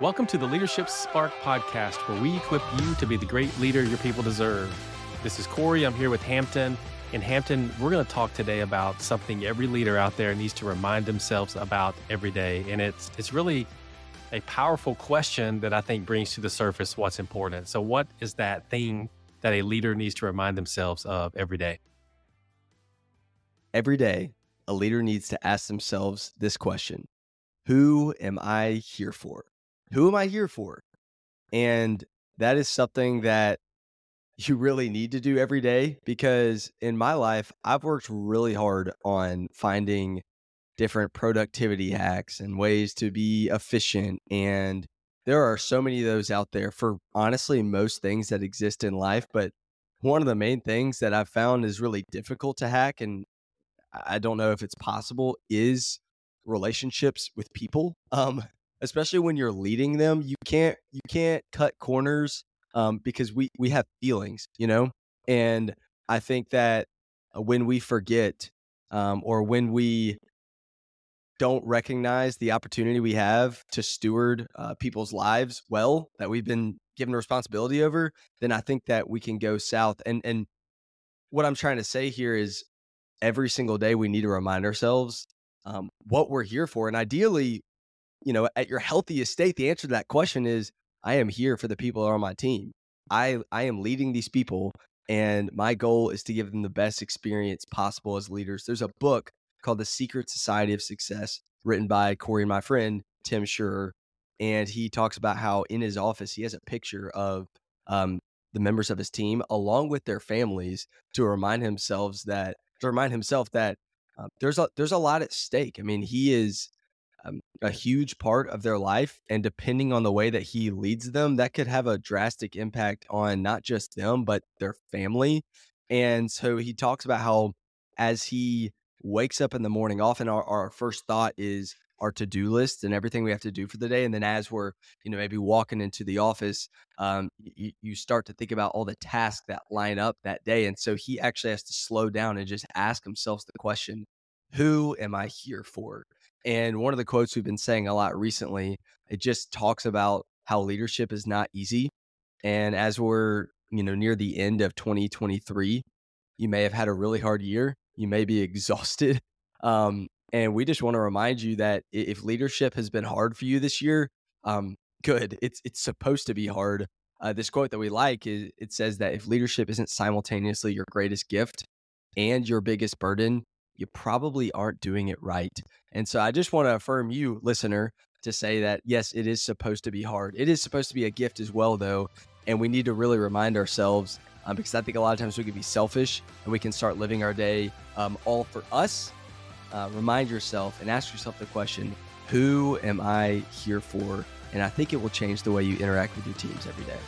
Welcome to the Leadership Spark podcast, where we equip you to be the great leader your people deserve. This is Corey. I'm here with Hampton. In Hampton, we're going to talk today about something every leader out there needs to remind themselves about every day. And it's, it's really a powerful question that I think brings to the surface what's important. So, what is that thing that a leader needs to remind themselves of every day? Every day, a leader needs to ask themselves this question Who am I here for? Who am I here for? And that is something that you really need to do every day because in my life, I've worked really hard on finding different productivity hacks and ways to be efficient. And there are so many of those out there for honestly most things that exist in life. But one of the main things that I've found is really difficult to hack, and I don't know if it's possible, is relationships with people. Um, especially when you're leading them you can't you can't cut corners um, because we we have feelings you know? And i think that uh, when we forget um, or when we don't recognize the opportunity we have to steward uh, people's lives well that we've been given responsibility over then i think that we can go south. And and what i'm trying to say here is every single day we need to remind ourselves um, what we're here for. And ideally you know, at your healthiest state, the answer to that question is I am here for the people on my team. I I am leading these people and my goal is to give them the best experience possible as leaders. There's a book called The Secret Society of Success written by Corey and my friend Tim Schurrer and he talks about how in his office he has a picture of um, the members of his team along with their families to remind himself that to remind himself that uh, there's a there's a lot at stake. I mean, he is um, a huge part of their life. And depending on the way that he leads them, that could have a drastic impact on not just them, but their family. And so he talks about how as he wakes up in the morning, often our, our first thought is our to-do list and everything we have to do for the day. And then as we're, you know, maybe walking into the office, um, you start to think about all the tasks that line up that day. And so he actually has to slow down and just ask himself the question, who am I here for? And one of the quotes we've been saying a lot recently, it just talks about how leadership is not easy. And as we're, you know, near the end of 2023, you may have had a really hard year. You may be exhausted. Um, and we just want to remind you that if leadership has been hard for you this year, um, good. It's it's supposed to be hard. Uh, this quote that we like is it says that if leadership isn't simultaneously your greatest gift and your biggest burden, you probably aren't doing it right. And so I just want to affirm you, listener, to say that yes, it is supposed to be hard. It is supposed to be a gift as well, though. And we need to really remind ourselves um, because I think a lot of times we can be selfish and we can start living our day um, all for us. Uh, remind yourself and ask yourself the question who am I here for? And I think it will change the way you interact with your teams every day.